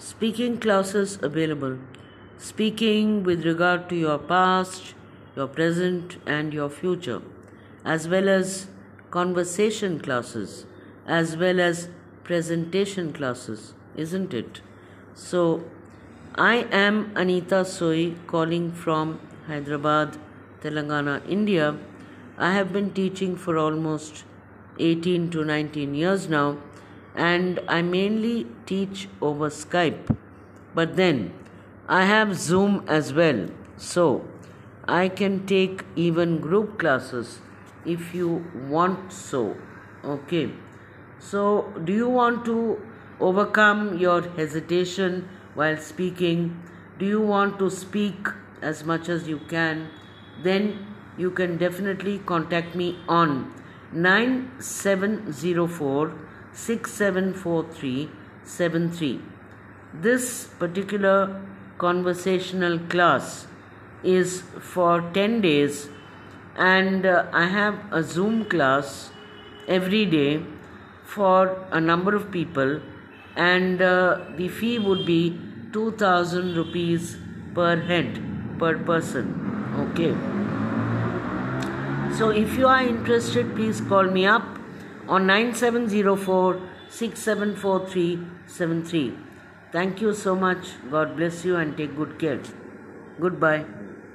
speaking classes available. Speaking with regard to your past, your present, and your future, as well as conversation classes, as well as presentation classes, isn't it? So, I am Anita Soi calling from Hyderabad, Telangana, India. I have been teaching for almost 18 to 19 years now and I mainly teach over Skype. But then I have Zoom as well, so I can take even group classes if you want so. Okay, so do you want to overcome your hesitation while speaking? Do you want to speak as much as you can? Then you can definitely contact me on 9704 674373. This particular conversational class is for 10 days and uh, I have a Zoom class every day for a number of people and uh, the fee would be 2000 rupees per head per person. Okay. So if you are interested please call me up on 9704 674373. Thank you so much. God bless you and take good care. Goodbye.